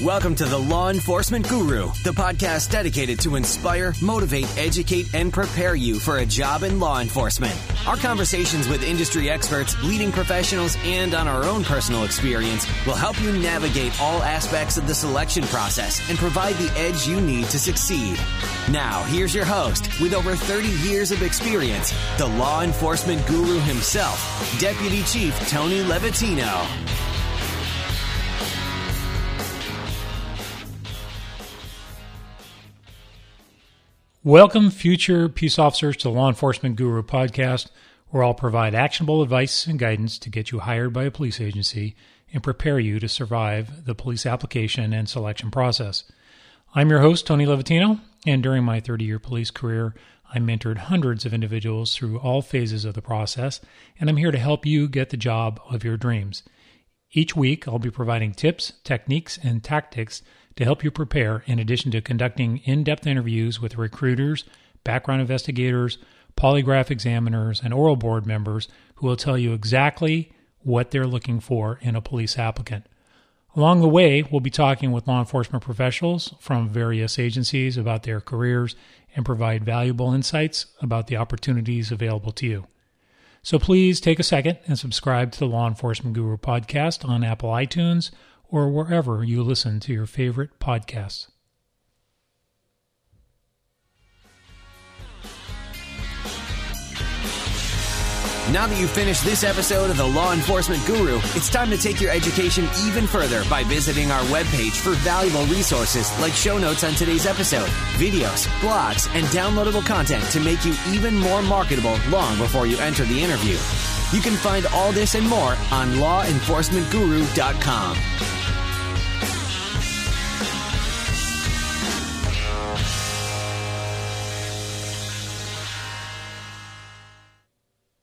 Welcome to the Law Enforcement Guru, the podcast dedicated to inspire, motivate, educate, and prepare you for a job in law enforcement. Our conversations with industry experts, leading professionals, and on our own personal experience will help you navigate all aspects of the selection process and provide the edge you need to succeed. Now, here's your host with over 30 years of experience, the law enforcement guru himself, Deputy Chief Tony Levatino. Welcome, future peace officers, to the Law Enforcement Guru podcast, where I'll provide actionable advice and guidance to get you hired by a police agency and prepare you to survive the police application and selection process. I'm your host, Tony Levatino, and during my 30 year police career, I mentored hundreds of individuals through all phases of the process, and I'm here to help you get the job of your dreams. Each week, I'll be providing tips, techniques, and tactics to help you prepare, in addition to conducting in depth interviews with recruiters, background investigators, polygraph examiners, and oral board members who will tell you exactly what they're looking for in a police applicant. Along the way, we'll be talking with law enforcement professionals from various agencies about their careers and provide valuable insights about the opportunities available to you. So please take a second and subscribe to the Law Enforcement Guru podcast on Apple iTunes or wherever you listen to your favorite podcasts. Now that you've finished this episode of the Law Enforcement Guru, it's time to take your education even further by visiting our webpage for valuable resources like show notes on today's episode, videos, blogs, and downloadable content to make you even more marketable long before you enter the interview. You can find all this and more on lawenforcementguru.com.